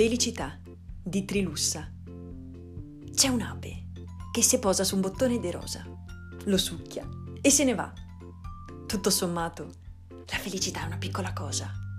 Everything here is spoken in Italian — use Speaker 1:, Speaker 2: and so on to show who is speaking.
Speaker 1: Felicità di Trilussa. C'è un'ape che si posa su un bottone di rosa, lo succhia e se ne va. Tutto sommato, la felicità è una piccola cosa